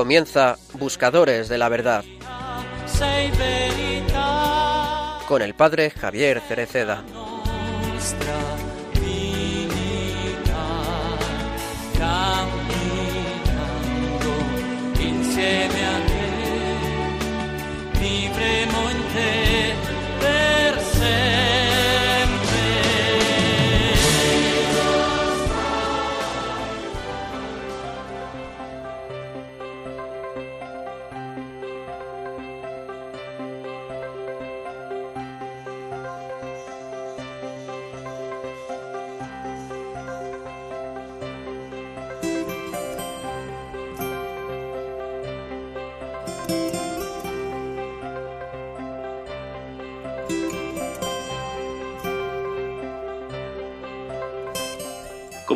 Comienza Buscadores de la Verdad con el padre Javier Cereceda.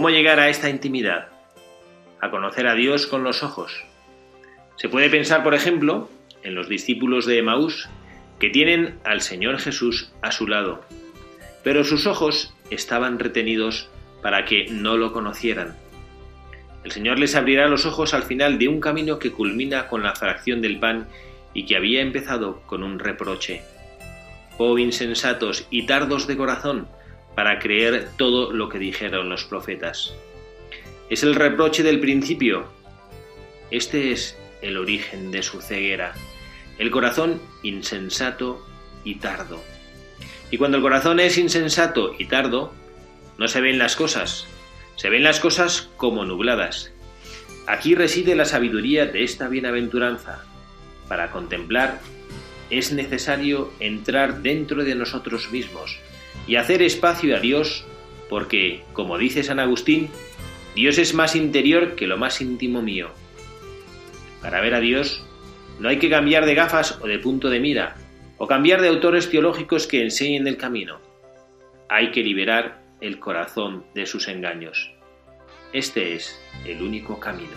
¿Cómo llegar a esta intimidad? A conocer a Dios con los ojos. Se puede pensar, por ejemplo, en los discípulos de Emaús, que tienen al Señor Jesús a su lado, pero sus ojos estaban retenidos para que no lo conocieran. El Señor les abrirá los ojos al final de un camino que culmina con la fracción del pan y que había empezado con un reproche. Oh insensatos y tardos de corazón, para creer todo lo que dijeron los profetas. Es el reproche del principio. Este es el origen de su ceguera, el corazón insensato y tardo. Y cuando el corazón es insensato y tardo, no se ven las cosas, se ven las cosas como nubladas. Aquí reside la sabiduría de esta bienaventuranza. Para contemplar es necesario entrar dentro de nosotros mismos, y hacer espacio a Dios, porque, como dice San Agustín, Dios es más interior que lo más íntimo mío. Para ver a Dios, no hay que cambiar de gafas o de punto de mira, o cambiar de autores teológicos que enseñen el camino. Hay que liberar el corazón de sus engaños. Este es el único camino.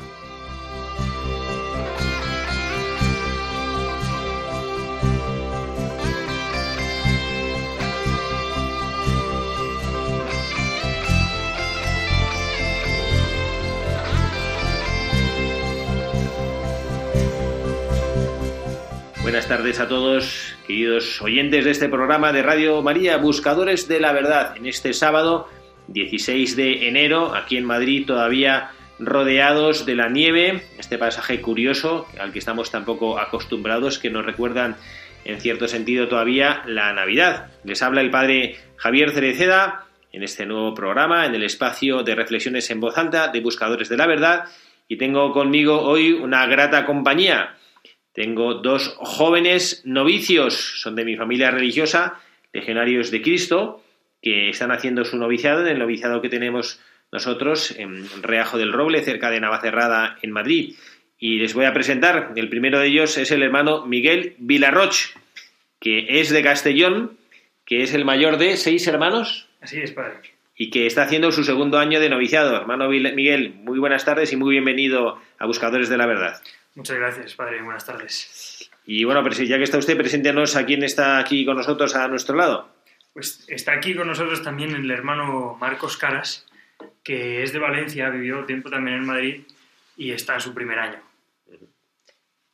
Buenas tardes a todos, queridos oyentes de este programa de Radio María, Buscadores de la Verdad, en este sábado 16 de enero, aquí en Madrid, todavía rodeados de la nieve, este pasaje curioso al que estamos tan poco acostumbrados, que nos recuerdan en cierto sentido todavía la Navidad. Les habla el padre Javier Cereceda en este nuevo programa, en el espacio de reflexiones en voz alta de Buscadores de la Verdad, y tengo conmigo hoy una grata compañía. Tengo dos jóvenes novicios, son de mi familia religiosa, legionarios de Cristo, que están haciendo su noviciado en el noviciado que tenemos nosotros en Reajo del Roble, cerca de Navacerrada, en Madrid. Y les voy a presentar, el primero de ellos es el hermano Miguel Vilarroch, que es de Castellón, que es el mayor de seis hermanos. Así es, padre. Y que está haciendo su segundo año de noviciado. Hermano Miguel, muy buenas tardes y muy bienvenido a Buscadores de la Verdad. Muchas gracias, padre. Buenas tardes. Y bueno, ya que está usted, preséntenos a quién está aquí con nosotros a nuestro lado. Pues está aquí con nosotros también el hermano Marcos Caras, que es de Valencia, vivió tiempo también en Madrid y está en su primer año.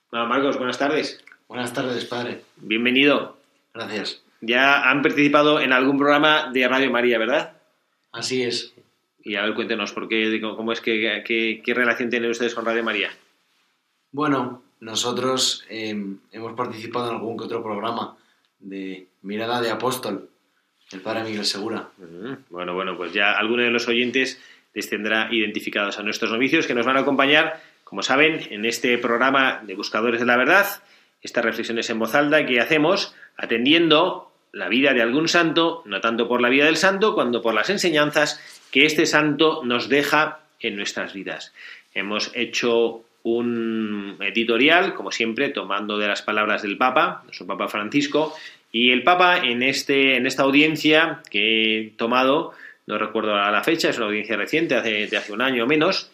Bueno, Marcos, buenas tardes. Buenas tardes, padre. Bienvenido. Gracias. Ya han participado en algún programa de Radio María, ¿verdad? Así es. Y a ver, cuéntenos, ¿por qué, cómo es que, qué relación tienen ustedes con Radio María? Bueno, nosotros em, hemos participado en algún que otro programa de Mirada de Apóstol, el padre Miguel Segura. Bueno, bueno, pues ya alguno de los oyentes les tendrá identificados a nuestros novicios que nos van a acompañar, como saben, en este programa de Buscadores de la Verdad, estas reflexiones en voz alta que hacemos atendiendo la vida de algún santo, no tanto por la vida del santo, cuando por las enseñanzas que este santo nos deja en nuestras vidas. Hemos hecho un editorial, como siempre, tomando de las palabras del Papa, nuestro Papa Francisco, y el Papa en, este, en esta audiencia que he tomado, no recuerdo la fecha, es una audiencia reciente, hace, de hace un año o menos,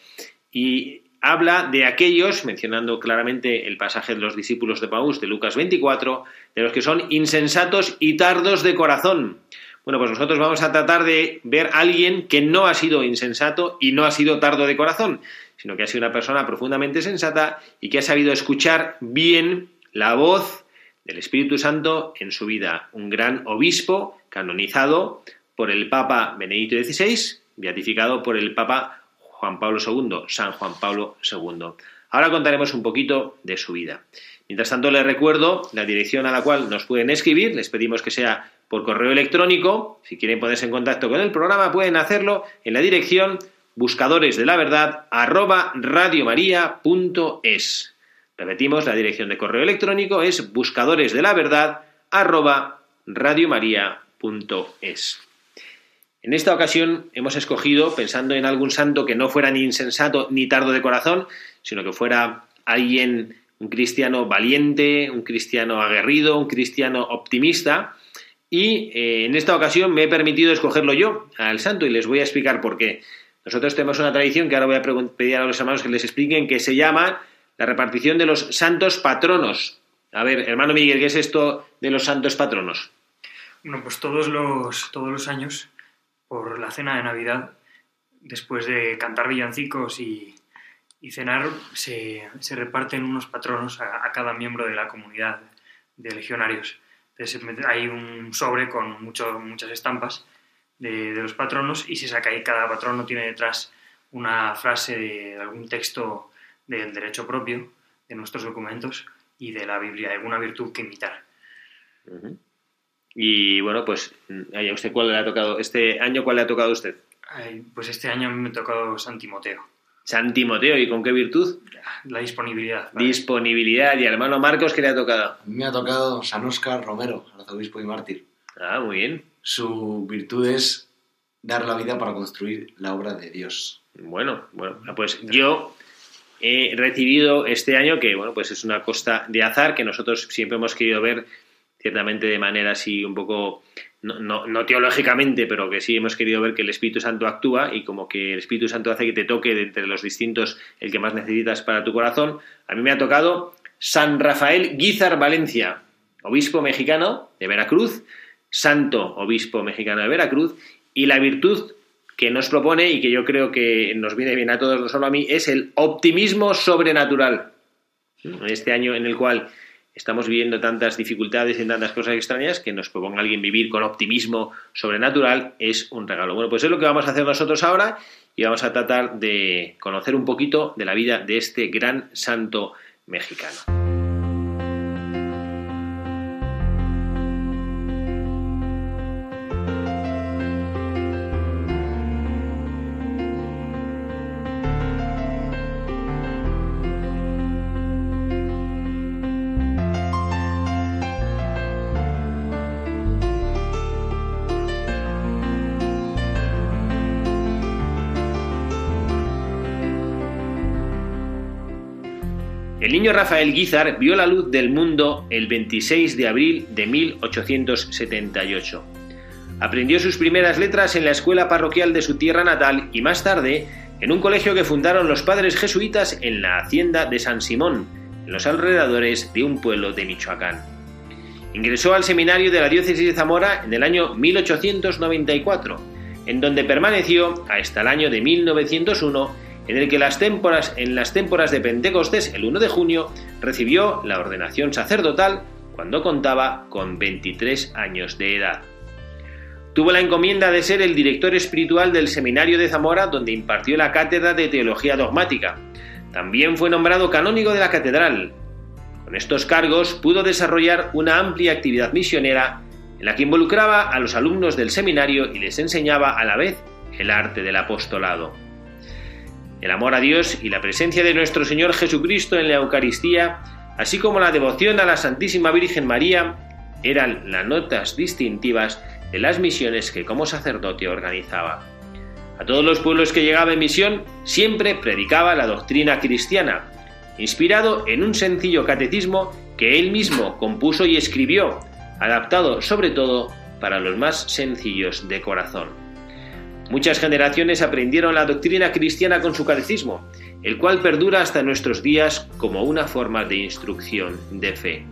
y habla de aquellos, mencionando claramente el pasaje de los discípulos de Paús de Lucas 24, de los que son insensatos y tardos de corazón, Bueno, pues nosotros vamos a tratar de ver a alguien que no ha sido insensato y no ha sido tardo de corazón, sino que ha sido una persona profundamente sensata y que ha sabido escuchar bien la voz del Espíritu Santo en su vida. Un gran obispo canonizado por el Papa Benedicto XVI, beatificado por el Papa Juan Pablo II, San Juan Pablo II. Ahora contaremos un poquito de su vida. Mientras tanto, les recuerdo la dirección a la cual nos pueden escribir. Les pedimos que sea por correo electrónico. Si quieren ponerse en contacto con el programa, pueden hacerlo en la dirección buscadores de la verdad arroba radiomaria.es. Repetimos, la dirección de correo electrónico es buscadores de la verdad arroba radiomaria.es. En esta ocasión hemos escogido, pensando en algún santo que no fuera ni insensato ni tardo de corazón, sino que fuera alguien un cristiano valiente, un cristiano aguerrido, un cristiano optimista. Y eh, en esta ocasión me he permitido escogerlo yo, al santo, y les voy a explicar por qué. Nosotros tenemos una tradición que ahora voy a pedir a los hermanos que les expliquen, que se llama la repartición de los santos patronos. A ver, hermano Miguel, ¿qué es esto de los santos patronos? Bueno, pues todos los, todos los años, por la cena de Navidad, después de cantar villancicos y, y cenar se, se, reparten unos patronos a, cada miembro de la comunidad de legionarios. Entonces hay un sobre con mucho, muchas estampas de, de, los patronos y se saca ahí, cada patrono tiene detrás una frase de algún texto del derecho propio, de nuestros documentos y de la Biblia, de alguna virtud que imitar. Uh -huh. Y bueno, pues, ¿a usted cuál le ha tocado? ¿Este año cuál le ha tocado a usted? Ay, pues este año me ha tocado San Timoteo. San Timoteo, ¿y con qué virtud? La disponibilidad. ¿vale? Disponibilidad. ¿Y al hermano Marcos qué le ha tocado? Me ha tocado San Óscar Romero, arzobispo y mártir. Ah, muy bien. Su virtud es dar la vida para construir la obra de Dios. Bueno, bueno, pues yo he recibido este año, que bueno, pues es una costa de azar que nosotros siempre hemos querido ver ciertamente de manera así un poco, no, no, no, teológicamente, pero que sí hemos querido ver que el Espíritu Santo actúa y como que el Espíritu Santo hace que te toque de entre los distintos el que más necesitas para tu corazón. A mí me ha tocado San Rafael Guizar Valencia, obispo mexicano de Veracruz, santo obispo mexicano de Veracruz, y la virtud que nos propone y que yo creo que nos viene bien a todos, no solo a mí, es el optimismo sobrenatural. Este año en el cual estamos viviendo tantas dificultades y tantas cosas extrañas que nos proponga alguien vivir con optimismo sobrenatural es un regalo. Bueno, pues es lo que vamos a hacer nosotros ahora y vamos a tratar de conocer un poquito de la vida de este gran santo mexicano. Niño Rafael Guizar vio la luz del mundo el 26 de abril de 1878. Aprendió sus primeras letras en la escuela parroquial de su tierra natal y más tarde en un colegio que fundaron los padres jesuitas en la hacienda de San Simón, en los alrededores de un pueblo de Michoacán. Ingresó al seminario de la diócesis de Zamora en el año 1894, en donde permaneció hasta el año de 1901 en el que las témporas, en las témporas de Pentecostés, el 1 de junio, recibió la ordenación sacerdotal cuando contaba con 23 años de edad. Tuvo la encomienda de ser el director espiritual del Seminario de Zamora, donde impartió la cátedra de Teología Dogmática. También fue nombrado canónigo de la catedral. Con estos cargos pudo desarrollar una amplia actividad misionera en la que involucraba a los alumnos del seminario y les enseñaba a la vez el arte del apostolado. El amor a Dios y la presencia de nuestro Señor Jesucristo en la Eucaristía, así como la devoción a la Santísima Virgen María, eran las notas distintivas de las misiones que como sacerdote organizaba. A todos los pueblos que llegaba en misión siempre predicaba la doctrina cristiana, inspirado en un sencillo catecismo que él mismo compuso y escribió, adaptado sobre todo para los más sencillos de corazón. Muchas generaciones aprendieron la doctrina cristiana con su catecismo, el cual perdura hasta nuestros días como una forma de instrucción de fe.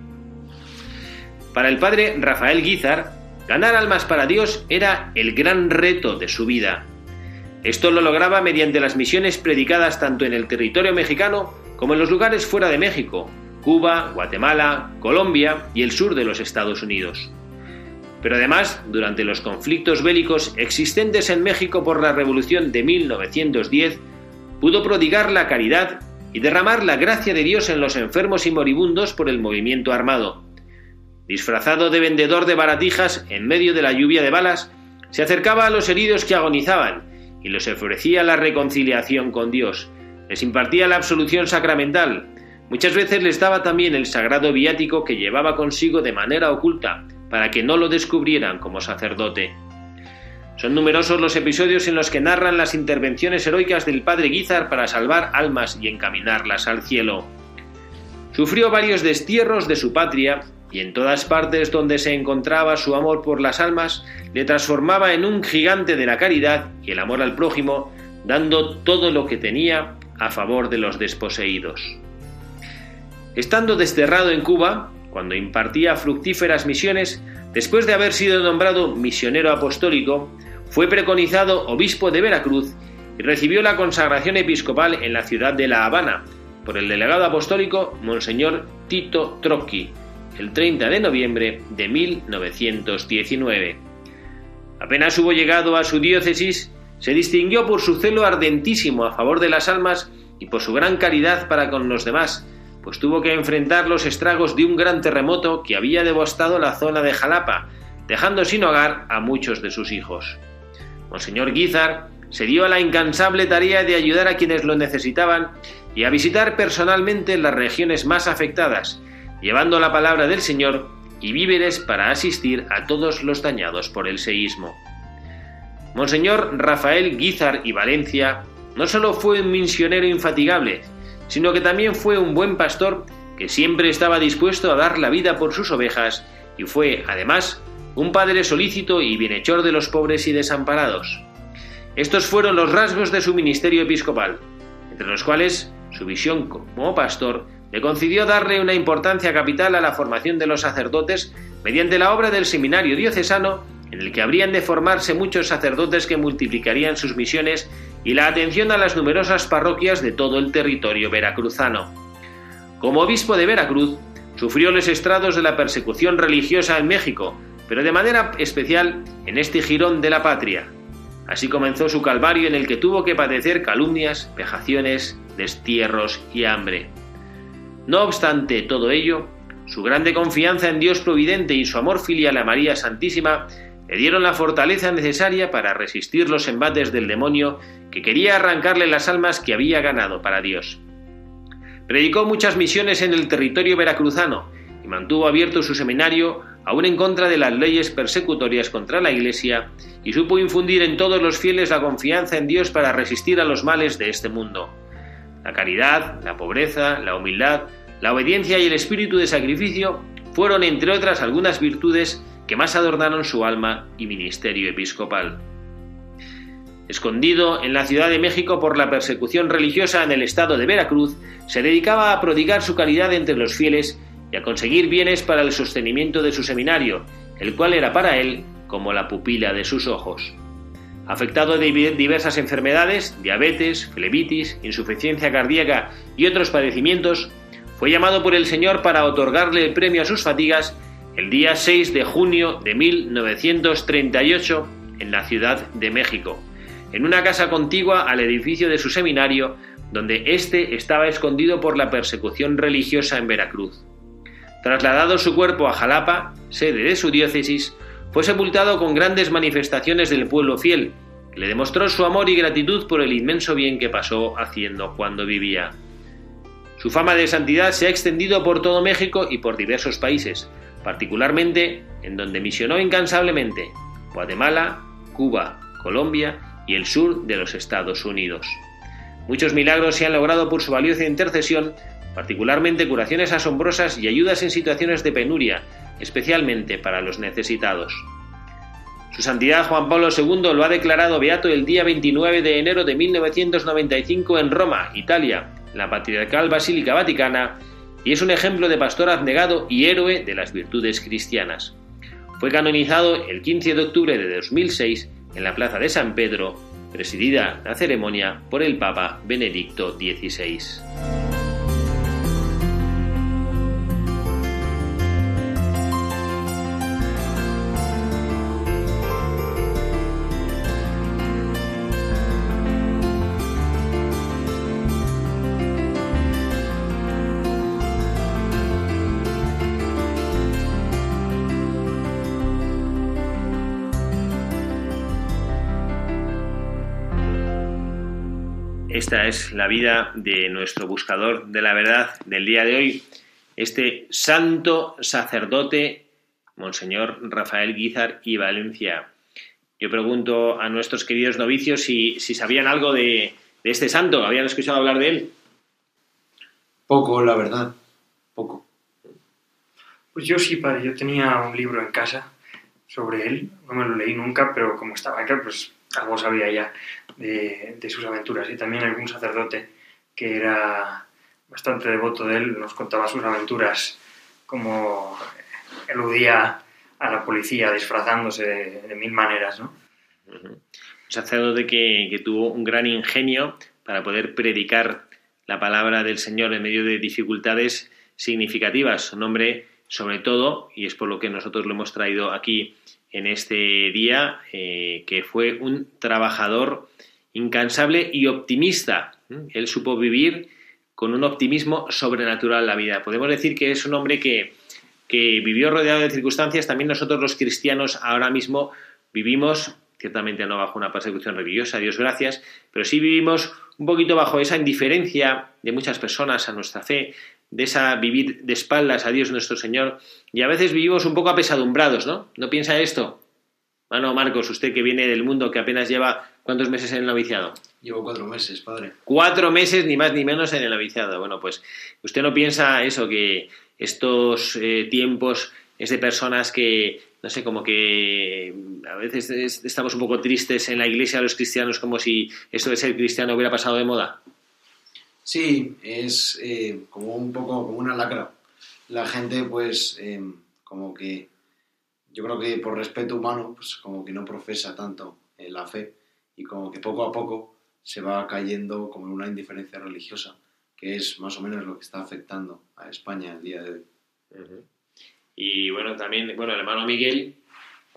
Para el padre Rafael Guizar, Ganar almas para Dios era el gran reto de su vida. Esto lo lograba mediante las misiones predicadas tanto en el territorio mexicano como en los lugares fuera de México, Cuba, Guatemala, Colombia y el sur de los Estados Unidos. Pero además, durante los conflictos bélicos existentes en México por la Revolución de 1910, pudo prodigar la caridad y derramar la gracia de Dios en los enfermos y moribundos por el movimiento armado. Disfrazado de vendedor de baratijas en medio de la lluvia de balas, se acercaba a los heridos que agonizaban y les ofrecía la reconciliación con Dios, les impartía la absolución sacramental, muchas veces les daba también el sagrado viático que llevaba consigo de manera oculta, para que no lo descubrieran como sacerdote. Son numerosos los episodios en los que narran las intervenciones heroicas del padre Guizar para salvar almas y encaminarlas al cielo. Sufrió varios destierros de su patria y en todas partes donde se encontraba su amor por las almas le transformaba en un gigante de la caridad y el amor al prójimo, dando todo lo que tenía a favor de los desposeídos. Estando desterrado en Cuba, cuando impartía fructíferas misiones, después de haber sido nombrado misionero apostólico, fue preconizado obispo de Veracruz y recibió la consagración episcopal en la ciudad de La Habana por el delegado apostólico Monseñor Tito Trocchi, el 30 de noviembre de 1919. Apenas hubo llegado a su diócesis, se distinguió por su celo ardentísimo a favor de las almas y por su gran caridad para con los demás, pues tuvo que enfrentar los estragos de un gran terremoto que había devastado la zona de Jalapa, dejando sin hogar a muchos de sus hijos. Monseñor Guizar se dio a la incansable tarea de ayudar a quienes lo necesitaban y a visitar personalmente las regiones más afectadas, llevando la palabra del Señor y víveres para asistir a todos los dañados por el seísmo. Monseñor Rafael Guizar y Valencia no solo fue un misionero infatigable, sino que también fue un buen pastor que siempre estaba dispuesto a dar la vida por sus ovejas y fue, además, un padre solícito y bienhechor de los pobres y desamparados. Estos fueron los rasgos de su ministerio episcopal, entre los cuales su visión como pastor le concedió darle una importancia capital a la formación de los sacerdotes mediante la obra del seminario diocesano en el que habrían de formarse muchos sacerdotes que multiplicarían sus misiones y la atención a las numerosas parroquias de todo el territorio veracruzano. Como obispo de Veracruz, sufrió los estrados de la persecución religiosa en México, pero de manera especial en este jirón de la patria. Así comenzó su calvario en el que tuvo que padecer calumnias, vejaciones, destierros y hambre. No obstante todo ello, su grande confianza en Dios Providente y su amor filial a María Santísima le dieron la fortaleza necesaria para resistir los embates del demonio que quería arrancarle las almas que había ganado para Dios. Predicó muchas misiones en el territorio veracruzano y mantuvo abierto su seminario aún en contra de las leyes persecutorias contra la Iglesia y supo infundir en todos los fieles la confianza en Dios para resistir a los males de este mundo. La caridad, la pobreza, la humildad, la obediencia y el espíritu de sacrificio fueron, entre otras, algunas virtudes que más adornaron su alma y ministerio episcopal. Escondido en la Ciudad de México por la persecución religiosa en el estado de Veracruz, se dedicaba a prodigar su caridad entre los fieles y a conseguir bienes para el sostenimiento de su seminario, el cual era para él como la pupila de sus ojos. Afectado de diversas enfermedades, diabetes, flebitis, insuficiencia cardíaca y otros padecimientos, fue llamado por el Señor para otorgarle el premio a sus fatigas el día 6 de junio de 1938 en la Ciudad de México, en una casa contigua al edificio de su seminario, donde éste estaba escondido por la persecución religiosa en Veracruz. Trasladado su cuerpo a Jalapa, sede de su diócesis, fue sepultado con grandes manifestaciones del pueblo fiel, que le demostró su amor y gratitud por el inmenso bien que pasó haciendo cuando vivía. Su fama de santidad se ha extendido por todo México y por diversos países, particularmente en donde misionó incansablemente Guatemala, Cuba, Colombia y el sur de los Estados Unidos. Muchos milagros se han logrado por su valiosa intercesión, particularmente curaciones asombrosas y ayudas en situaciones de penuria, especialmente para los necesitados. Su Santidad Juan Pablo II lo ha declarado beato el día 29 de enero de 1995 en Roma, Italia, la Patriarcal Basílica Vaticana, y es un ejemplo de pastor abnegado y héroe de las virtudes cristianas. Fue canonizado el 15 de octubre de 2006 en la Plaza de San Pedro, presidida la ceremonia por el Papa Benedicto XVI. Esta es la vida de nuestro buscador de la verdad del día de hoy, este santo sacerdote, Monseñor Rafael Guizar y Valencia. Yo pregunto a nuestros queridos novicios si, sabían algo de, de este santo, ¿habían escuchado hablar de él? Poco, la verdad, poco. Pues yo sí, padre, yo tenía un libro en casa sobre él, no me lo leí nunca, pero como estaba acá, pues algo sabía ya de, sus aventuras. Y también algún sacerdote que era bastante devoto de él nos contaba sus aventuras, como eludía a la policía disfrazándose de, mil maneras, ¿no? Un sacerdote que, que tuvo un gran ingenio para poder predicar la palabra del Señor en medio de dificultades significativas. Un hombre, sobre todo, y es por lo que nosotros lo hemos traído aquí en este día, eh, que fue un trabajador incansable y optimista. Él supo vivir con un optimismo sobrenatural la vida. Podemos decir que es un hombre que, que vivió rodeado de circunstancias. También nosotros los cristianos ahora mismo vivimos, ciertamente no bajo una persecución religiosa, Dios gracias, pero sí vivimos un poquito bajo esa indiferencia de muchas personas a nuestra fe, de esa vivir de espaldas a Dios nuestro Señor, y a veces vivimos un poco apesadumbrados, ¿no? ¿No piensa esto? Bueno, Marcos, usted que viene del mundo, que apenas lleva cuántos meses en el noviciado. Llevo cuatro meses, padre. Cuatro meses, ni más ni menos, en el noviciado. Bueno, pues usted no piensa eso, que estos eh, tiempos es de personas que, no sé, como que a veces estamos un poco tristes en la iglesia, los cristianos, como si esto de ser cristiano hubiera pasado de moda. Sí, es eh, como un poco como una lacra. La gente, pues, em, como que yo creo que por respeto humano, pues como que no profesa tanto en la fe y como que poco a poco se va cayendo como una indiferencia religiosa, que es más o menos lo que está afectando a España el día de hoy. Y bueno, también, bueno, el hermano Miguel,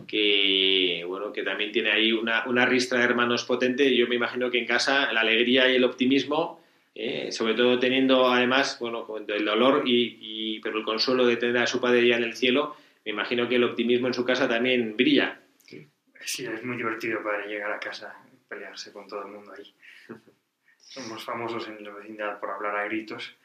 que bueno, que también tiene ahí una, una ristra de hermanos potente. Yo me imagino que en casa la alegría y el optimismo eh, sobre todo teniendo además, bueno, el dolor y, pero el consuelo de tener a su padre ya en el cielo, me imagino que el optimismo en su casa también brilla. Sí, es muy divertido para llegar a casa y pelearse con todo el mundo ahí. Somos famosos en la vecindad por hablar a gritos.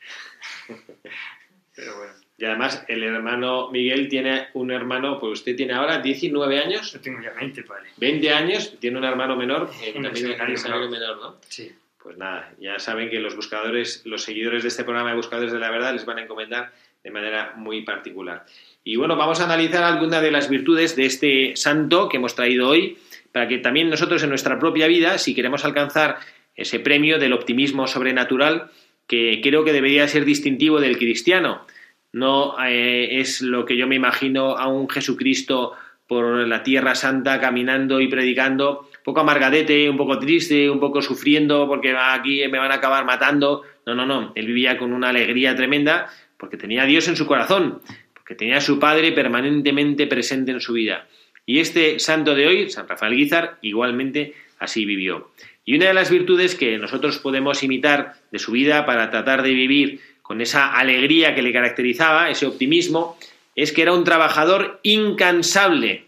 Pero bueno. Y además, el hermano Miguel tiene un hermano, pues usted tiene ahora 19 años. Yo tengo ya 20, padre. 20 años, tiene un hermano menor, eh, también menor. menor, ¿no? Sí pues nada, ya saben que los buscadores, los seguidores de este programa de Buscadores de la Verdad les van a encomendar de manera muy particular. Y bueno, vamos a analizar algunas de las virtudes de este santo que hemos traído hoy, para que también nosotros en nuestra propia vida, si queremos alcanzar ese premio del optimismo sobrenatural, que creo que debería ser distintivo del cristiano. No eh, es lo que yo me imagino a un Jesucristo por la tierra santa caminando y predicando poco amargadete, un poco triste, un poco sufriendo porque aquí me van a acabar matando. No, no, no. Él vivía con una alegría tremenda porque tenía a Dios en su corazón, porque tenía a su Padre permanentemente presente en su vida. Y este santo de hoy, San Rafael Guizar, igualmente así vivió. Y una de las virtudes que nosotros podemos imitar de su vida para tratar de vivir con esa alegría que le caracterizaba, ese optimismo, es que era un trabajador incansable.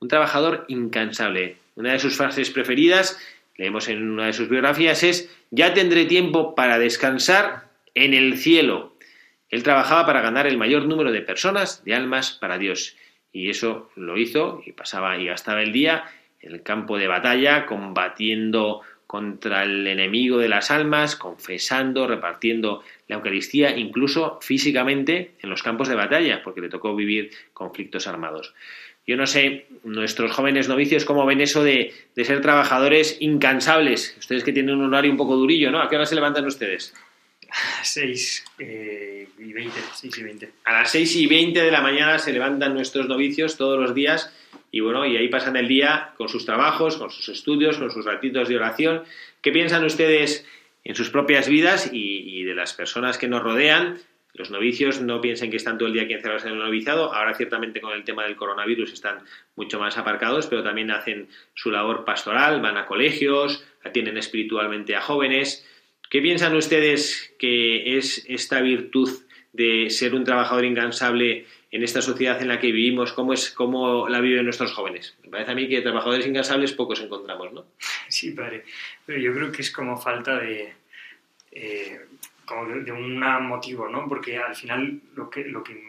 Un trabajador incansable. Una de sus frases preferidas, leemos en una de sus biografías, es, ya tendré tiempo para descansar en el cielo. Él trabajaba para ganar el mayor número de personas, de almas para Dios. Y eso lo hizo y pasaba y gastaba el día en el campo de batalla, combatiendo contra el enemigo de las almas, confesando, repartiendo la Eucaristía, incluso físicamente en los campos de batalla, porque le tocó vivir conflictos armados. Yo no sé, nuestros jóvenes novicios, cómo ven eso de, ser trabajadores incansables. Ustedes que tienen un horario un poco durillo, ¿no? ¿A qué hora se levantan ustedes? 6 eh, y 20, 6 y 20. A las 6 y 20 de la mañana se levantan nuestros novicios todos los días y bueno, y ahí pasan el día con sus trabajos, con sus estudios, con sus ratitos de oración. ¿Qué piensan ustedes en sus propias vidas y, y de las personas que nos rodean? Los novicios no piensen que están todo el día aquí encerrados en el noviciado. Ahora, ciertamente, con el tema del coronavirus están mucho más aparcados, pero también hacen su labor pastoral, van a colegios, atienden espiritualmente a jóvenes. ¿Qué piensan ustedes que es esta virtud de ser un trabajador incansable en esta sociedad en la que vivimos? ¿Cómo, es, cómo la viven nuestros jóvenes? Me parece a mí que trabajadores incansables pocos encontramos, ¿no? Sí, padre. Pero yo creo que es como falta de. Eh, de, un motivo, ¿no? Porque al final lo que, lo que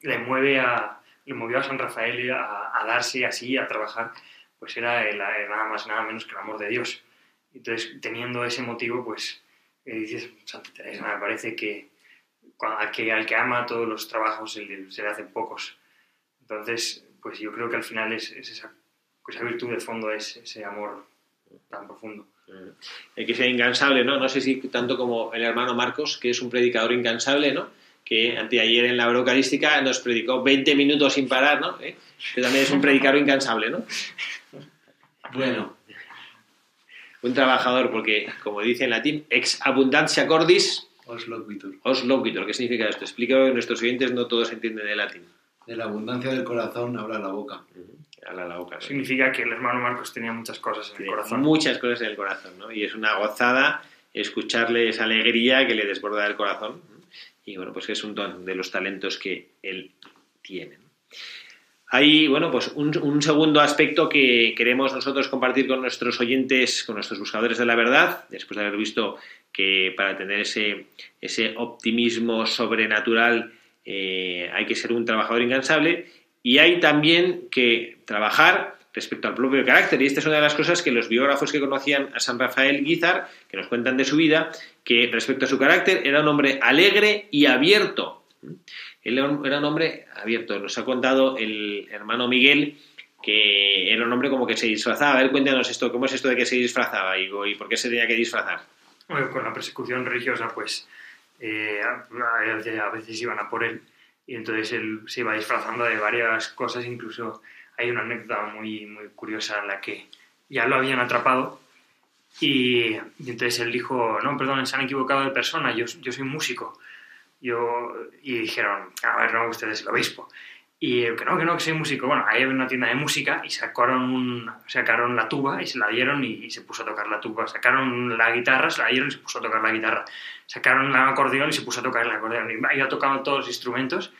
le mueve a. le movió a San Rafael a, a darse así, a trabajar, pues era nada más, nada menos que el amor de Dios. Entonces, teniendo ese motivo, pues eh, dices, Santa Teresa, me parece que, al que al que ama todos los trabajos se le, se le hacen pocos. Entonces, pues yo creo que al final es, es esa, esa virtud de fondo, es ese amor tan profundo. Hay que ser incansable, ¿no? No sé si tanto como el hermano Marcos, que es un predicador incansable, ¿no? Que anteayer en la eucarística nos predicó 20 minutos sin parar, ¿no? ¿Eh? Que también es un predicador incansable, ¿no? Bueno, Un trabajador, porque, como dice en latín, ex abundancia cordis os loquitur. os loquitur. ¿Qué significa esto? Explico que nuestros oyentes no todos entienden de latín. De la abundancia del corazón habla la boca. Habla la boca. ¿no? Significa que el hermano Marcos tenía muchas cosas en el corazón. Muchas cosas en el corazón, ¿no? Y es una gozada escucharle esa alegría que le desborda el corazón. Y bueno, pues es un don de los talentos que él tiene. Hay, bueno, pues un, un segundo aspecto que queremos nosotros compartir con nuestros oyentes, con nuestros buscadores de la verdad, después de haber visto que para tener ese, ese optimismo sobrenatural eh, hay que ser un trabajador incansable y hay también que trabajar respecto al propio carácter. Y esta es una de las cosas que los biógrafos que conocían a San Rafael Guizar, que nos cuentan de su vida, que respecto a su carácter era un hombre alegre y abierto. Él era un hombre abierto. Nos ha contado el hermano Miguel que era un hombre como que se disfrazaba. A ver, cuéntanos esto, ¿cómo es esto de que se disfrazaba y, y por qué se tenía que disfrazar? Bueno, con la persecución religiosa, pues eh, a, a veces iban a por él y entonces él se iba disfrazando de varias cosas. Incluso hay una anécdota muy, muy curiosa en la que ya lo habían atrapado y, y entonces él dijo, no, perdón, se han equivocado de persona, yo, yo soy músico. Yo, y dijeron, a ver, no, usted es el obispo. Y que no, que no, que soy músico. Bueno, ahí había una tienda de música y sacaron, un, sacaron la tuba y se la dieron y, y, se puso a tocar la tuba. Sacaron la guitarra, se la dieron y se puso a tocar la guitarra. Sacaron el acordeón y se puso a tocar el acordeón. Y iba tocando todos los instrumentos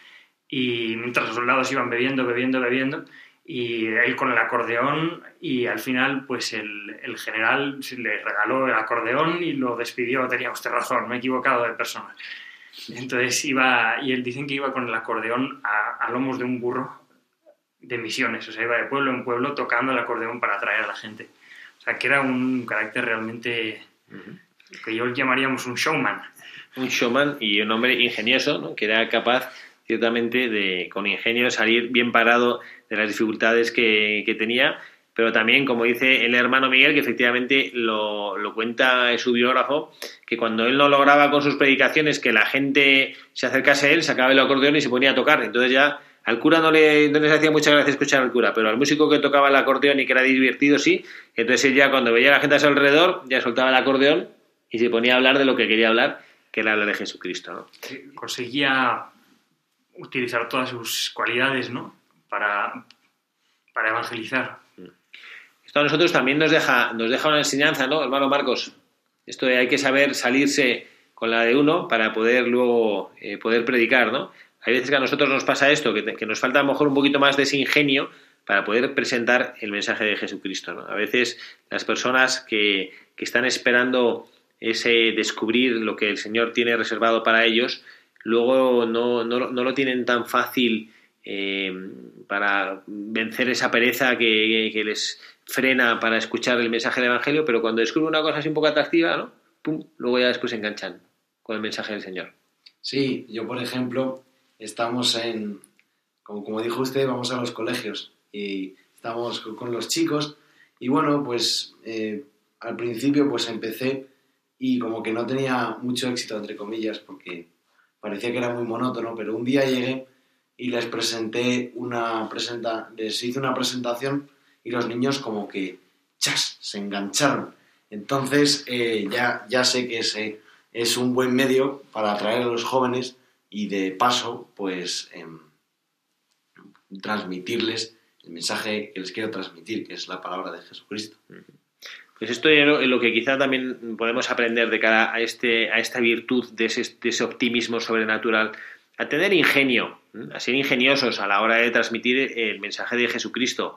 y mientras los soldados iban bebiendo, bebiendo, bebiendo y él con el acordeón y al final pues el, el general le regaló el acordeón y lo despidió. Tenía usted razón, me he equivocado de persona. Entonces iba, y él dicen que iba con el acordeón a, a, lomos de un burro de misiones, o sea, iba de pueblo en pueblo tocando el acordeón para atraer a la gente. O sea, que era un carácter realmente uh -huh. que yo llamaríamos un showman. Un showman y un hombre ingenioso, ¿no? que era capaz ciertamente de, con ingenio, salir bien parado de las dificultades que, que tenía pero también, como dice el hermano Miguel, que efectivamente lo, lo, cuenta en su biógrafo, que cuando él no lograba con sus predicaciones que la gente se acercase a él, sacaba el acordeón y se ponía a tocar. Entonces ya al cura no le, no les hacía mucha gracia escuchar al cura, pero al músico que tocaba el acordeón y que era divertido, sí. Entonces él ya cuando veía a la gente a su alrededor, ya soltaba el acordeón y se ponía a hablar de lo que quería hablar, que era hablar de Jesucristo. ¿no? Conseguía utilizar todas sus cualidades ¿no? para, para evangelizar. Esto a nosotros también nos deja, nos deja una enseñanza, ¿no, hermano Marcos? Esto de hay que saber salirse con la de uno para poder luego eh, poder predicar, ¿no? Hay veces que a nosotros nos pasa esto, que, que, nos falta a lo mejor un poquito más de ese ingenio para poder presentar el mensaje de Jesucristo, ¿no? A veces las personas que, que están esperando ese descubrir lo que el Señor tiene reservado para ellos, luego no, no, no lo tienen tan fácil eh, para vencer esa pereza que, que, les frena para escuchar el mensaje del Evangelio, pero cuando descubren una cosa así un poco atractiva, ¿no? Pum, luego ya después enganchan con el mensaje del Señor. Sí, yo por ejemplo, estamos en, como, como dijo usted, vamos a los colegios y estamos con, con los chicos y bueno, pues eh, al principio pues empecé y como que no tenía mucho éxito, entre comillas, porque parecía que era muy monótono, pero un día llegué y les presenté una presenta les hice una presentación y los niños como que ¡chas! se engancharon. Entonces eh, ya, ya sé que ese es un buen medio para atraer a los jóvenes y de paso pues em, transmitirles el mensaje que les quiero transmitir, que es la palabra de Jesucristo. Pues esto es lo que quizá también podemos aprender de cara a, este, a esta virtud de ese, optimismo sobrenatural, a tener ingenio, a ser ingeniosos a la hora de transmitir el mensaje de Jesucristo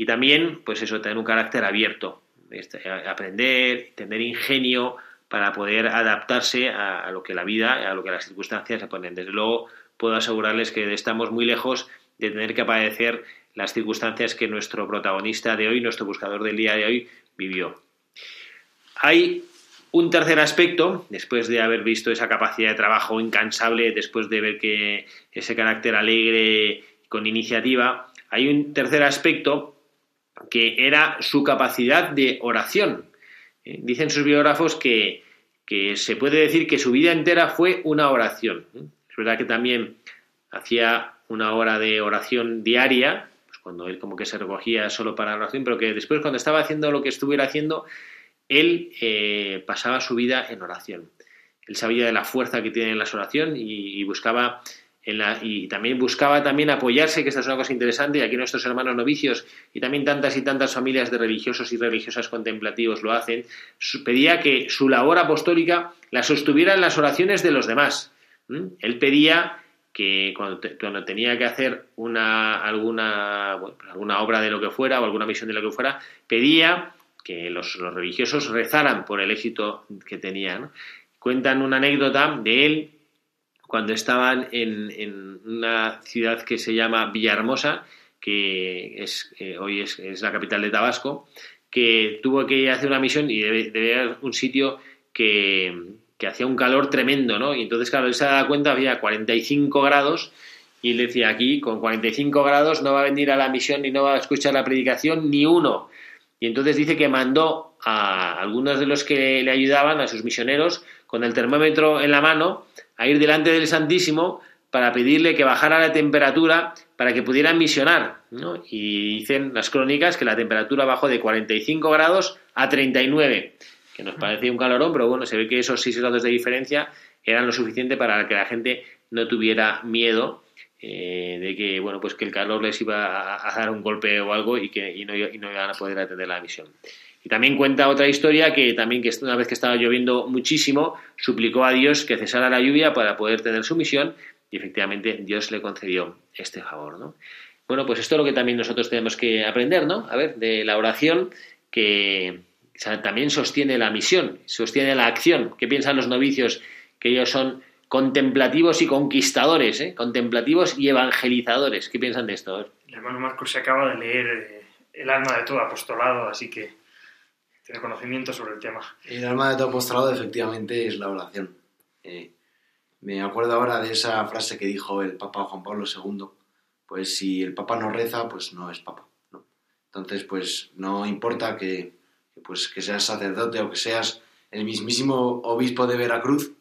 y también, pues eso, tener un carácter abierto, este, aprender, tener ingenio para poder adaptarse a, lo que la vida, a lo que las circunstancias se ponen. Desde luego, puedo asegurarles que estamos muy lejos de tener que padecer las circunstancias que nuestro protagonista de hoy, nuestro buscador del día de hoy, vivió. Hay un tercer aspecto, después de haber visto esa capacidad de trabajo incansable, después de ver que ese carácter alegre con iniciativa, hay un tercer aspecto que era su capacidad de oración. Eh, dicen sus biógrafos que, que, se puede decir que su vida entera fue una oración. Es verdad que también hacía una hora de oración diaria, cuando él como que se recogía solo para la oración, pero que después cuando estaba haciendo lo que estuviera haciendo, él eh, pasaba su vida en oración. Él sabía de la fuerza que tiene en la oración y, buscaba y también buscaba también apoyarse, que esta es una cosa interesante, y aquí nuestros hermanos novicios y también tantas y tantas familias de religiosos y religiosas contemplativos lo hacen, pedía que su labor apostólica la sostuviera en las oraciones de los demás. Él pedía que cuando, tenía que hacer una, alguna, pues alguna obra de lo que fuera o alguna misión de lo que fuera, pedía que los, religiosos rezaran por el éxito que tenía. Cuentan una anécdota de él cuando estaban en, una ciudad que se llama Villahermosa, que es, hoy es, la capital de Tabasco, que tuvo que hacer una misión y debe, un sitio que, que hacía un calor tremendo, ¿no? Y entonces, claro, él se daba cuenta, había 45 grados y él decía, aquí con 45 grados no va a venir a la misión ni no va a escuchar la predicación ni uno. Y entonces dice que mandó a algunos de los que le ayudaban, a sus misioneros, con el termómetro en la mano, a ir delante del Santísimo para pedirle que bajara la temperatura para que pudieran misionar. ¿no? Y dicen las crónicas que la temperatura bajó de 45 grados a 39 que nos parecía un calorón, pero bueno, se ve que esos 6 grados de diferencia eran lo suficiente para que la gente no tuviera miedo eh, de que bueno pues que el calor les iba a, dar un golpe o algo y que y no, iban a poder atender la misión. Y también cuenta otra historia que también que una vez que estaba lloviendo muchísimo, suplicó a Dios que cesara la lluvia para poder tener su misión y efectivamente Dios le concedió este favor, ¿no? Bueno, pues esto es lo que también nosotros tenemos que aprender, ¿no? A ver, de la oración que, también sostiene la misión, sostiene la acción. ¿Qué piensan los novicios? Que ellos son contemplativos y conquistadores, ¿eh? contemplativos y evangelizadores. ¿Qué piensan de esto? El hermano Marcos se acaba de leer eh, El alma de todo apostolado, así que tiene conocimiento sobre el tema. El alma de todo apostolado efectivamente es la oración. Eh, me acuerdo ahora de esa frase que dijo el Papa Juan Pablo II, pues si el Papa no reza, pues no es Papa. Entonces, pues no importa que pues que seas sacerdote o que seas el mismísimo obispo de Veracruz,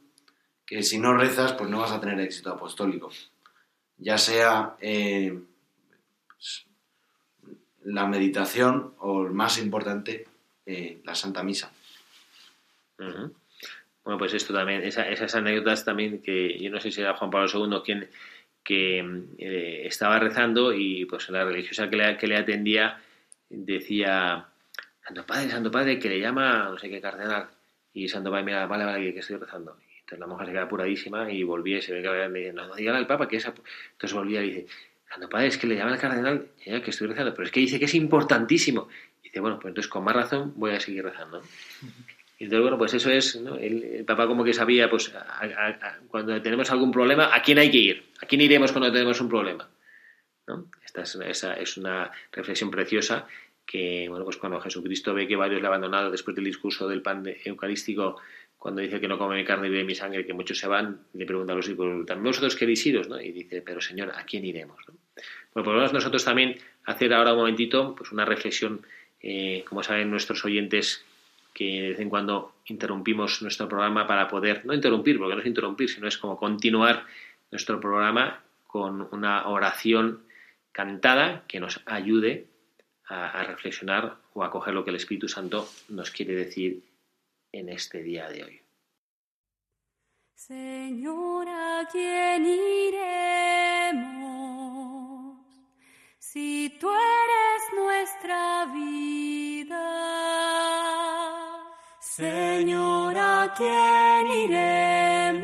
que si no rezas, pues no vas a tener éxito apostólico. Ya sea eh, pues, la meditación o, más importante, eh, la Santa Misa. Bueno, pues esto también, esas anécdotas también que yo no sé si era Juan Pablo II quien que eh, estaba rezando y pues la religiosa que le, atendía decía Santo Padre, Santo Padre, que le llama no sé qué cardenal. Y Santo Padre, mira, vale, vale, que estoy rezando. Y entonces la monja se queda apuradísima y volvía y se ve que me dice, no, no, dígale al Papa que es... Entonces volvía y dice, Santo Padre, es que le llama al cardenal, ya que estoy rezando, pero es que dice que es importantísimo. Dice, bueno, pues entonces con más razón voy a seguir rezando. Y entonces, bueno, pues eso es, ¿no? el, Papa como que sabía, pues, cuando tenemos algún problema, ¿a quién hay que ir? ¿A quién iremos cuando tenemos un problema? ¿No? Esta es, esa es una reflexión preciosa que bueno, pues cuando Jesucristo ve que varios le abandonado después del discurso del pan eucarístico, cuando dice que no come mi carne y bebe mi sangre, que muchos se van, le pregunta a los discípulos, ¿también vosotros queréis iros? ¿no? Y dice, pero Señor, ¿a quién iremos? Bueno, podemos nosotros también hacer ahora un momentito pues una reflexión, eh, como saben nuestros oyentes, que de vez en cuando interrumpimos nuestro programa para poder, no interrumpir, porque no es interrumpir, sino es como continuar nuestro programa con una oración cantada que nos ayude a, reflexionar o a coger lo que el Espíritu Santo nos quiere decir en este día de hoy. Señor, ¿a quién iremos? Si tú eres nuestra vida. Señor, ¿a quién iremos?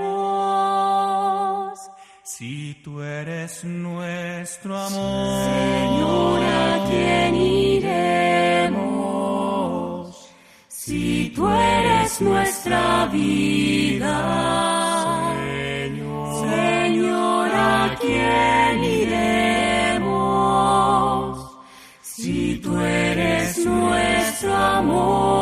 Si tú eres nuestro amor. Señor, ¿a quién iremos? Si tú eres nuestra vida. Amor,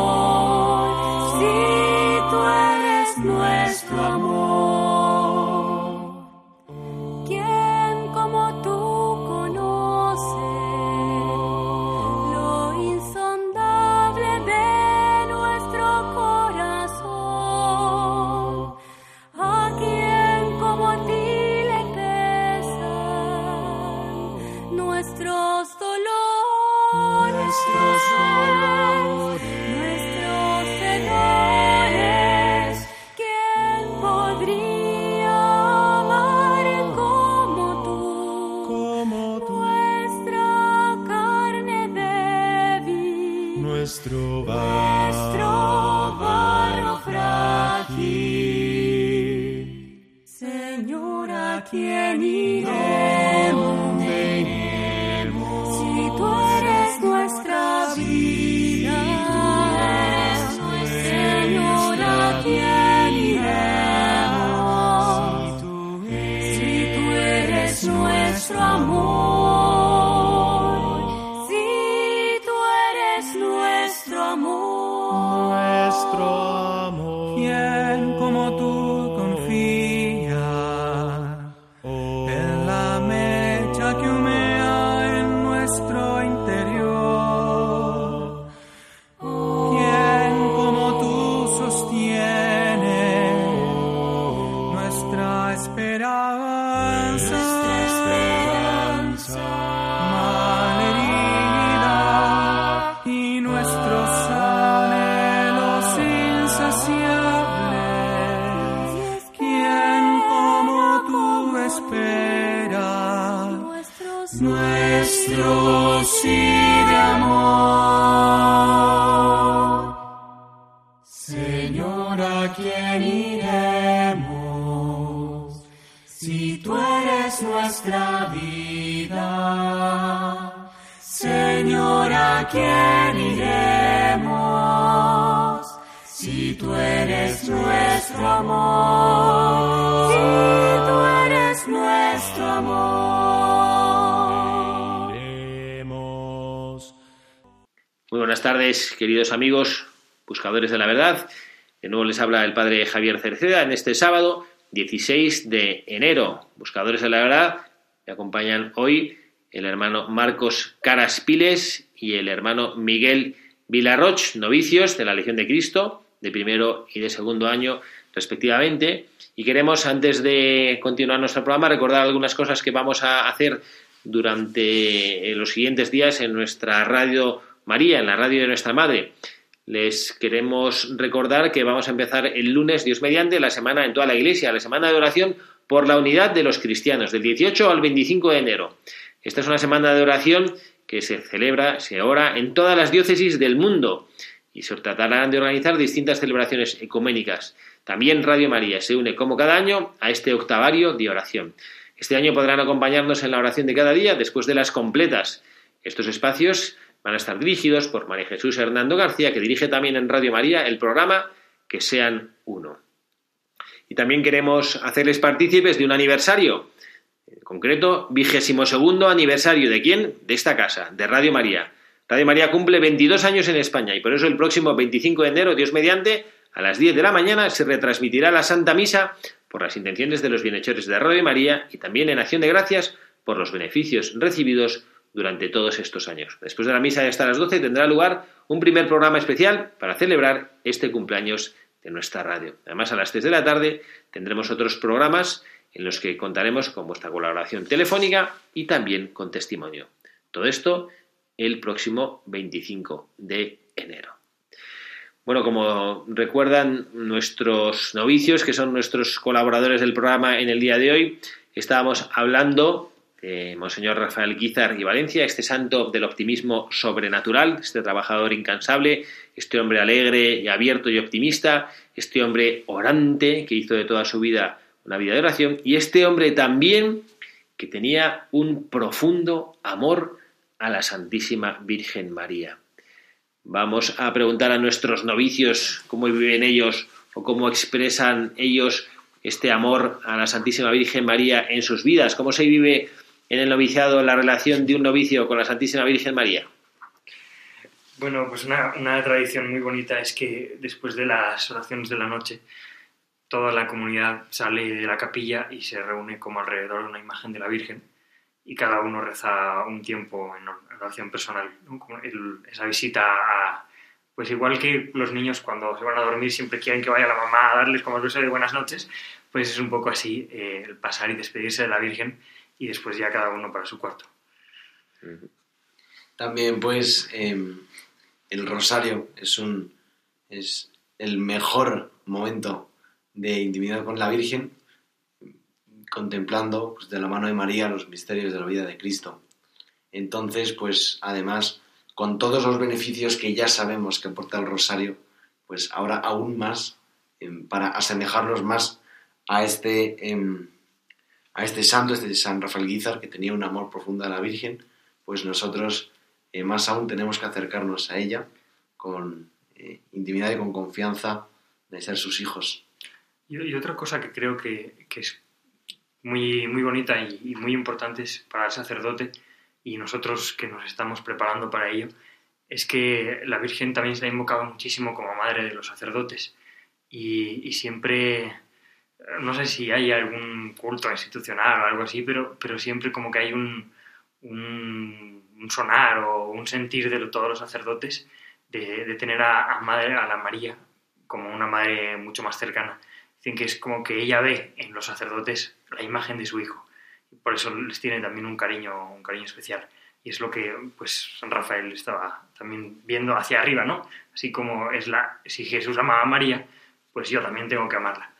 dolores? Nuestros nuestro sí de amor? Señor, ¿a quién iremos? Si tú eres nuestra vida. Señor, ¿a quién iremos? Si tú eres nuestro amor. Si tú eres nuestro amor. Tardes, queridos amigos, buscadores de la verdad. De nuevo les habla el padre Javier Cerceda en este sábado 16 de enero. Buscadores de la verdad, me acompañan hoy el hermano Marcos Caraspiles y el hermano Miguel Vilarroch, novicios de la Legión de Cristo, de primero y de segundo año respectivamente. Y queremos, antes de continuar nuestro programa, recordar algunas cosas que vamos a hacer durante los siguientes días en nuestra radio María, en la radio de nuestra Madre. Les queremos recordar que vamos a empezar el lunes, Dios mediante, la semana en toda la iglesia, la semana de oración por la unidad de los cristianos, del 18 al 25 de enero. Esta es una semana de oración que se celebra, se ora en todas las diócesis del mundo y se tratarán de organizar distintas celebraciones ecuménicas. También Radio María se une como cada año a este octavario de oración. Este año podrán acompañarnos en la oración de cada día después de las completas. Estos espacios van a estar dirigidos por María Jesús Hernando García, que dirige también en Radio María el programa Que sean uno. Y también queremos hacerles partícipes de un aniversario, en concreto, vigésimo segundo aniversario de quién? De esta casa, de Radio María. Radio María cumple 22 años en España y por eso el próximo 25 de enero, Dios mediante, a las 10 de la mañana se retransmitirá la Santa Misa por las intenciones de los bienhechores de Radio María y también en acción de gracias por los beneficios recibidos durante todos estos años. Después de la misa hasta las 12 tendrá lugar un primer programa especial para celebrar este cumpleaños de nuestra radio. Además, a las 3 de la tarde tendremos otros programas en los que contaremos con vuestra colaboración telefónica y también con testimonio. Todo esto el próximo 25 de enero. Bueno, como recuerdan nuestros novicios, que son nuestros colaboradores del programa en el día de hoy, estábamos hablando de Monseñor Rafael Guizar y Valencia, este santo del optimismo sobrenatural, este trabajador incansable, este hombre alegre y abierto y optimista, este hombre orante que hizo de toda su vida una vida de oración, y este hombre también que tenía un profundo amor a la Santísima Virgen María. Vamos a preguntar a nuestros novicios cómo viven ellos o cómo expresan ellos este amor a la Santísima Virgen María en sus vidas, cómo se vive en el noviciado la relación de un novicio con la Santísima Virgen María. Bueno, pues una, tradición muy bonita es que después de las oraciones de la noche, toda la comunidad sale de la capilla y se reúne como alrededor de una imagen de la Virgen y cada uno reza un tiempo en oración personal. esa visita a, pues igual que los niños cuando se van a dormir siempre quieren que vaya la mamá a darles como el beso de buenas noches, pues es un poco así eh, el pasar y despedirse de la Virgen y después ya cada uno para su cuarto. También pues em, el rosario es un es el mejor momento de intimidad con la Virgen contemplando pues, de la mano de María los misterios de la vida de Cristo. Entonces, pues además, con todos los beneficios que ya sabemos que aporta el rosario, pues ahora aún más, em, para asemejarnos más a este, em, a este santo, este San Rafael Guizar, que tenía un amor profundo a la Virgen, pues nosotros eh, más aún tenemos que acercarnos a ella con eh, intimidad y con confianza de ser sus hijos. Y, otra cosa que creo que, que es muy, muy bonita y, muy importante para el sacerdote y nosotros que nos estamos preparando para ello, es que la Virgen también se ha invocado muchísimo como madre de los sacerdotes y, siempre, no sé si hay algún culto institucional o algo así, pero, pero siempre como que hay un, un, sonar o un sentir de todos los sacerdotes de, tener a, madre, a la María como una madre mucho más cercana. Dicen que es como que ella ve en los sacerdotes la imagen de su hijo. Por eso les tiene también un cariño, un cariño especial. Y es lo que pues San Rafael estaba también viendo hacia arriba, ¿no? Así como es la, si Jesús amaba a María, pues yo también tengo que amarla.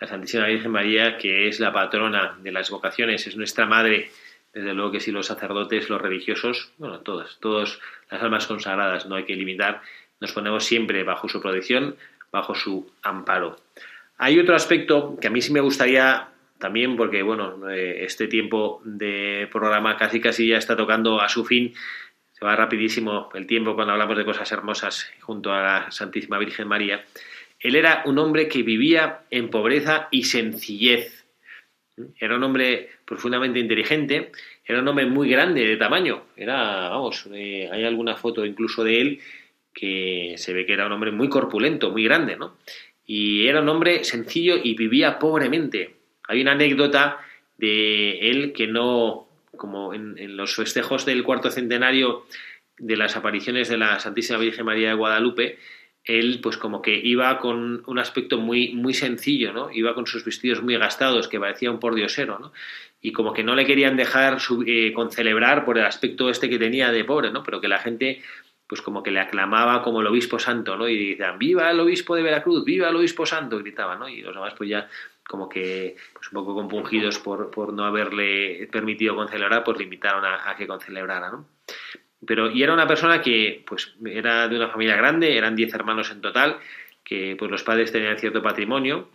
La Santísima Virgen María, que es la patrona de las vocaciones, es nuestra madre, desde luego que si los sacerdotes, los religiosos, bueno, todas, todas las almas consagradas, no hay que limitar, nos ponemos siempre bajo su protección, bajo su amparo. Hay otro aspecto que a mí sí me gustaría también, porque bueno, eh, este tiempo de programa casi casi ya está tocando a su fin. Se va rapidísimo el tiempo cuando hablamos de cosas hermosas junto a la Santísima Virgen María. Él era un hombre que vivía en pobreza y sencillez. Era un hombre profundamente inteligente, era un hombre muy grande de tamaño. Era, vamos, eh, hay alguna foto incluso de él que se ve que era un hombre muy corpulento, muy grande, ¿no? Y era un hombre sencillo y vivía pobremente. Hay una anécdota de él que no, como en, los festejos del cuarto centenario de las apariciones de la Santísima Virgen María de Guadalupe, él pues como que iba con un aspecto muy, muy sencillo, ¿no? Iba con sus vestidos muy gastados, que parecía un pordiosero, ¿no? Y como que no le querían dejar eh, con celebrar por el aspecto este que tenía de pobre, ¿no? Pero que la gente pues como que le aclamaba como el obispo santo, ¿no? Y decían, viva el obispo de Veracruz, viva el obispo santo, gritaban, ¿no? Y los demás pues ya como que pues un poco compungidos por, por no haberle permitido concelebrar, pues le invitaron a, que concelebrara, ¿no? Pero, y era una persona que, pues, era de una familia grande, eran diez hermanos en total, que, pues, los padres tenían cierto patrimonio,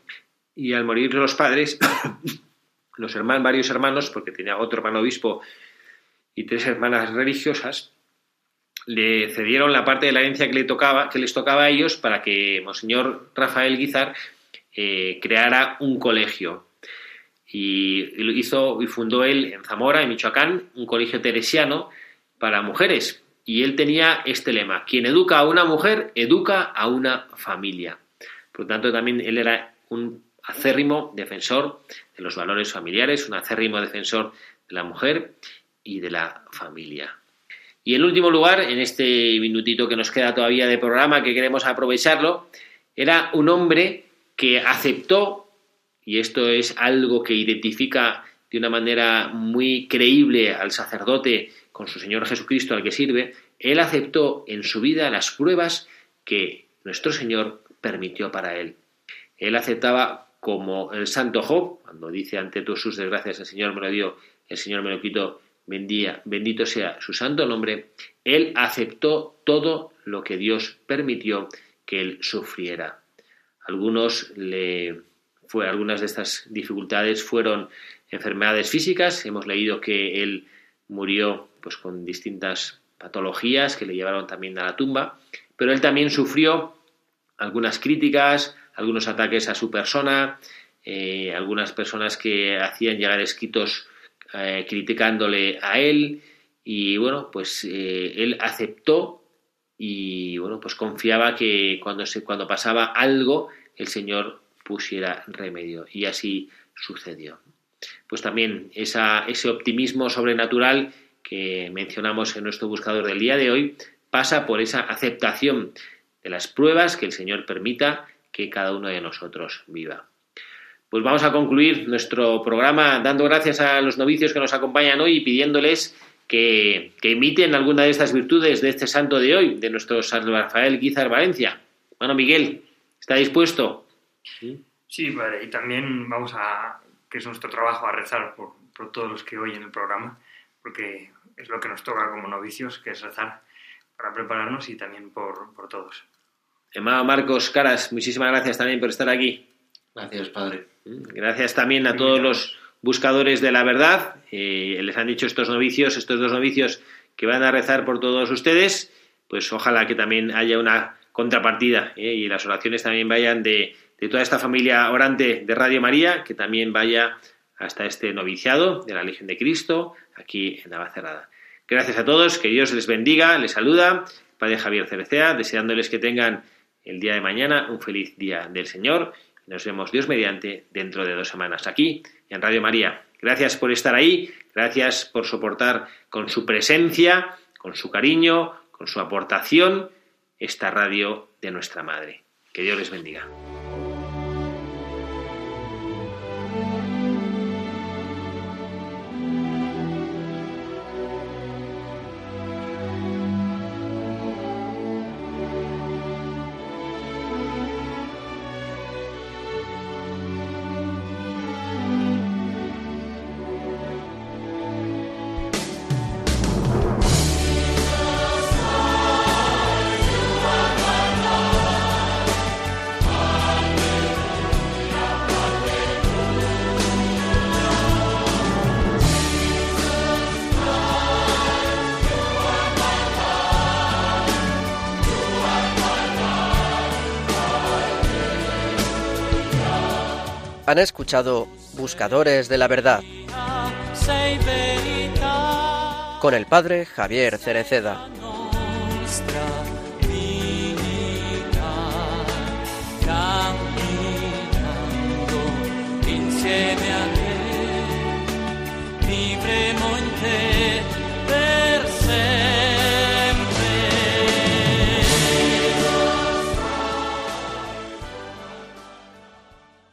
y al morir los padres, los hermanos, varios hermanos, porque tenía otro hermano obispo y tres hermanas religiosas, le cedieron la parte de la herencia que, le tocaba, que les tocaba a ellos para que Monseñor Rafael Guizar eh, creara un colegio. Y hizo y fundó él en Zamora, en Michoacán, un colegio teresiano para mujeres. Y él tenía este lema: quien educa a una mujer, educa a una familia. Por lo tanto, también él era un acérrimo defensor de los valores familiares, un acérrimo defensor de la mujer y de la familia. Y en último lugar, en este minutito que nos queda todavía de programa, que queremos aprovecharlo, era un hombre que aceptó, y esto es algo que identifica de una manera muy creíble al sacerdote con su Señor Jesucristo al que sirve, él aceptó en su vida las pruebas que nuestro Señor permitió para él. Él aceptaba como el santo Job, cuando dice ante todas sus desgracias el Señor me lo dio, el Señor me lo quitó, bendía, bendito sea su santo nombre, él aceptó todo lo que Dios permitió que él sufriera. Algunos le fue algunas de estas dificultades fueron enfermedades físicas, hemos leído que él murió pues con distintas patologías que le llevaron también a la tumba, pero él también sufrió algunas críticas, algunos ataques a su persona, eh, algunas personas que hacían llegar escritos eh, criticándole a él. Y bueno, pues eh, él aceptó y bueno, pues confiaba que cuando, se, cuando pasaba algo el Señor pusiera remedio. Y así sucedió. Pues también esa, ese optimismo sobrenatural que mencionamos en nuestro buscador del día de hoy pasa por esa aceptación de las pruebas que el Señor permita que cada uno de nosotros viva. Pues vamos a concluir nuestro programa dando gracias a los novicios que nos acompañan hoy y pidiéndoles que, imiten alguna de estas virtudes de este santo de hoy, de nuestro San Rafael Guizar Valencia. Bueno, Miguel, ¿está dispuesto? Sí, padre, y también vamos a, que es nuestro trabajo, a rezar por, por todos los que oyen el programa, porque es lo que nos toca como novicios, que es rezar para prepararnos y también por, por todos. Hermano Marcos Caras, muchísimas gracias también por estar aquí. Gracias, Padre. Gracias también a todos los buscadores de la verdad. Eh, les han dicho estos novicios, estos dos novicios que van a rezar por todos ustedes. Pues ojalá que también haya una contrapartida eh, y las oraciones también vayan de, de toda esta familia orante de Radio María, que también vaya hasta este noviciado de la Legión de Cristo aquí en Navacerrada. Gracias a todos, que Dios les bendiga, les saluda, Padre Javier Cerecea, deseándoles que tengan el día de mañana un feliz día del Señor. Nos vemos Dios mediante dentro de dos semanas aquí en Radio María. Gracias por estar ahí, gracias por soportar con su presencia, con su cariño, con su aportación esta radio de nuestra Madre. Que Dios les bendiga. Han escuchado Buscadores de la Verdad con el padre Javier Cereceda.